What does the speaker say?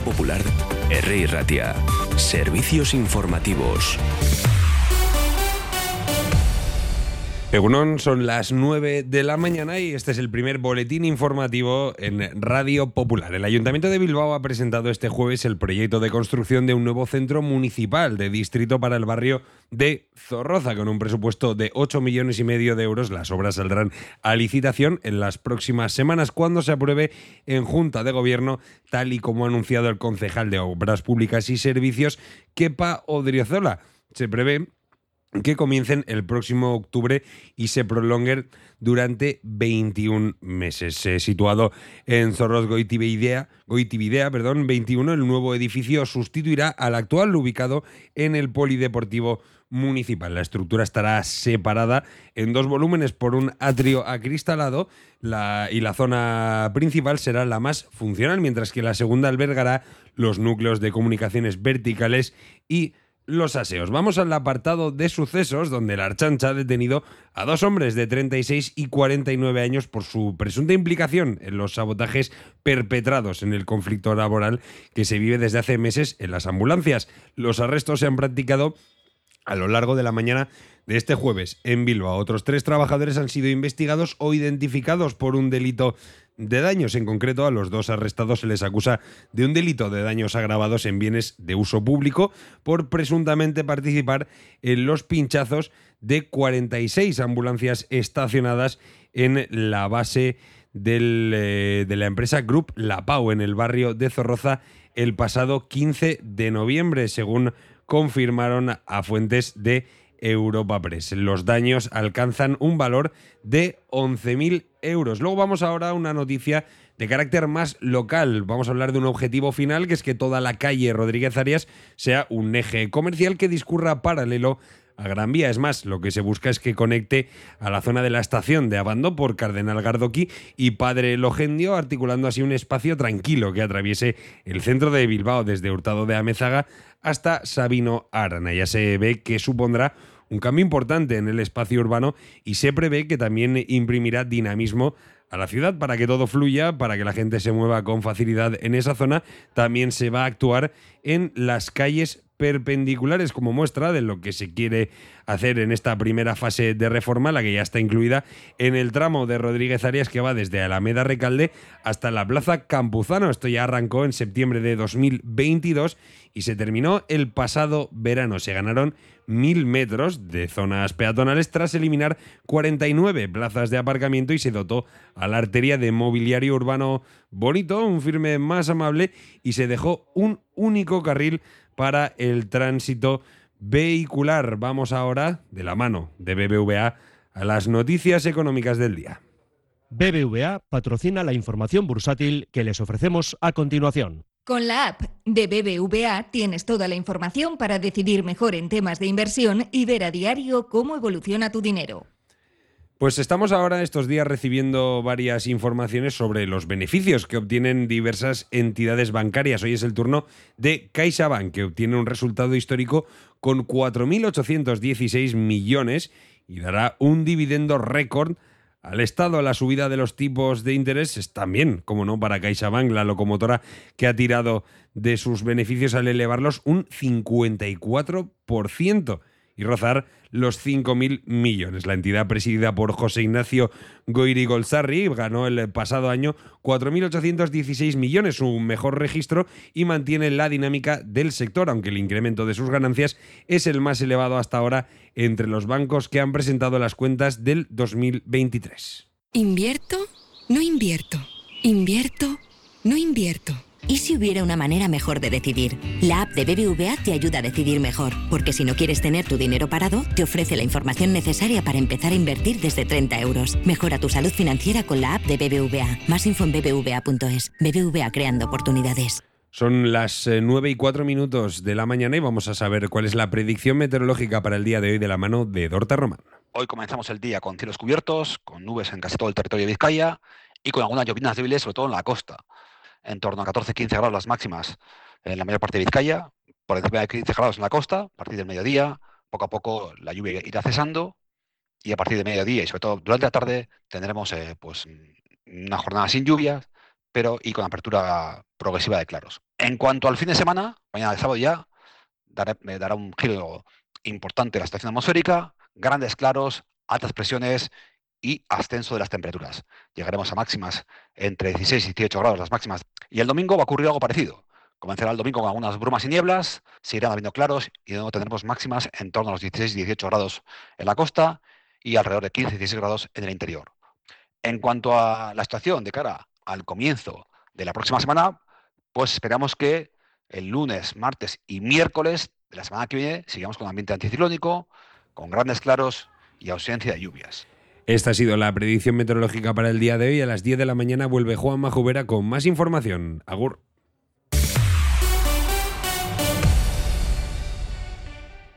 Popular, R. Ratia. Servicios informativos. Egunon, son las 9 de la mañana y este es el primer boletín informativo en Radio Popular. El Ayuntamiento de Bilbao ha presentado este jueves el proyecto de construcción de un nuevo centro municipal de distrito para el barrio de Zorroza, con un presupuesto de 8 millones y medio de euros. Las obras saldrán a licitación en las próximas semanas cuando se apruebe en Junta de Gobierno, tal y como ha anunciado el concejal de Obras Públicas y Servicios, Kepa Odriozola. Se prevé que comiencen el próximo octubre y se prolonguen durante 21 meses. Situado en Zorroz Goitividea, Goitividea perdón, 21, el nuevo edificio sustituirá al actual ubicado en el Polideportivo Municipal. La estructura estará separada en dos volúmenes por un atrio acristalado la, y la zona principal será la más funcional, mientras que la segunda albergará los núcleos de comunicaciones verticales y los aseos. Vamos al apartado de sucesos, donde la Archancha ha detenido a dos hombres de 36 y 49 años por su presunta implicación en los sabotajes perpetrados en el conflicto laboral que se vive desde hace meses en las ambulancias. Los arrestos se han practicado a lo largo de la mañana de este jueves en Bilbao. Otros tres trabajadores han sido investigados o identificados por un delito de daños. En concreto, a los dos arrestados se les acusa de un delito de daños agravados en bienes de uso público por presuntamente participar en los pinchazos de 46 ambulancias estacionadas en la base eh, de la empresa Group La Pau en el barrio de Zorroza el pasado 15 de noviembre, según confirmaron a fuentes de Europa Press. Los daños alcanzan un valor de 11.000 euros. Luego vamos ahora a una noticia de carácter más local. Vamos a hablar de un objetivo final, que es que toda la calle Rodríguez Arias sea un eje comercial que discurra paralelo a Gran Vía. Es más, lo que se busca es que conecte a la zona de la estación de Abando por Cardenal Gardoqui y Padre Logendio, articulando así un espacio tranquilo que atraviese el centro de Bilbao desde Hurtado de Amezaga hasta Sabino Arana. Ya se ve que supondrá un cambio importante en el espacio urbano y se prevé que también imprimirá dinamismo a la ciudad para que todo fluya, para que la gente se mueva con facilidad en esa zona. También se va a actuar en las calles perpendiculares como muestra de lo que se quiere hacer en esta primera fase de reforma, la que ya está incluida en el tramo de Rodríguez Arias que va desde Alameda Recalde hasta la Plaza Campuzano. Esto ya arrancó en septiembre de 2022 y se terminó el pasado verano. Se ganaron mil metros de zonas peatonales tras eliminar 49 plazas de aparcamiento y se dotó a la arteria de mobiliario urbano bonito, un firme más amable y se dejó un único carril para el tránsito vehicular. Vamos ahora, de la mano de BBVA, a las noticias económicas del día. BBVA patrocina la información bursátil que les ofrecemos a continuación. Con la app de BBVA tienes toda la información para decidir mejor en temas de inversión y ver a diario cómo evoluciona tu dinero. Pues estamos ahora estos días recibiendo varias informaciones sobre los beneficios que obtienen diversas entidades bancarias. Hoy es el turno de CaixaBank, que obtiene un resultado histórico con 4.816 millones y dará un dividendo récord al Estado. La subida de los tipos de interés es también, como no, para CaixaBank, la locomotora que ha tirado de sus beneficios al elevarlos un 54% y rozar los 5.000 millones. La entidad presidida por José Ignacio Goiri Golsarri ganó el pasado año 4.816 millones, su mejor registro, y mantiene la dinámica del sector, aunque el incremento de sus ganancias es el más elevado hasta ahora entre los bancos que han presentado las cuentas del 2023. ¿Invierto? No invierto. ¿Invierto? No invierto. ¿Y si hubiera una manera mejor de decidir? La app de BBVA te ayuda a decidir mejor, porque si no quieres tener tu dinero parado, te ofrece la información necesaria para empezar a invertir desde 30 euros. Mejora tu salud financiera con la app de BBVA. Más info en bbva.es. BBVA creando oportunidades. Son las 9 eh, y 4 minutos de la mañana y vamos a saber cuál es la predicción meteorológica para el día de hoy de la mano de Dorta Román. Hoy comenzamos el día con cielos cubiertos, con nubes en casi todo el territorio de Vizcaya y con algunas llovinas débiles, sobre todo en la costa en torno a 14-15 grados las máximas en la mayor parte de Vizcaya, por encima de 15 grados en la costa, a partir del mediodía, poco a poco la lluvia irá cesando y a partir de mediodía y sobre todo durante la tarde tendremos eh, pues una jornada sin lluvias, pero y con apertura progresiva de claros. En cuanto al fin de semana, mañana de sábado ya, dará, dará un giro importante la situación atmosférica, grandes claros, altas presiones y ascenso de las temperaturas. Llegaremos a máximas entre 16 y 18 grados las máximas. Y el domingo va a ocurrir algo parecido. Comenzará el domingo con algunas brumas y nieblas, seguirán habiendo claros y de nuevo tendremos máximas en torno a los 16 y 18 grados en la costa y alrededor de 15 y 16 grados en el interior. En cuanto a la situación de cara al comienzo de la próxima semana, pues esperamos que el lunes, martes y miércoles de la semana que viene sigamos con ambiente anticiclónico, con grandes claros y ausencia de lluvias. Esta ha sido la predicción meteorológica para el día de hoy. A las 10 de la mañana vuelve Juan Majubera con más información. Agur.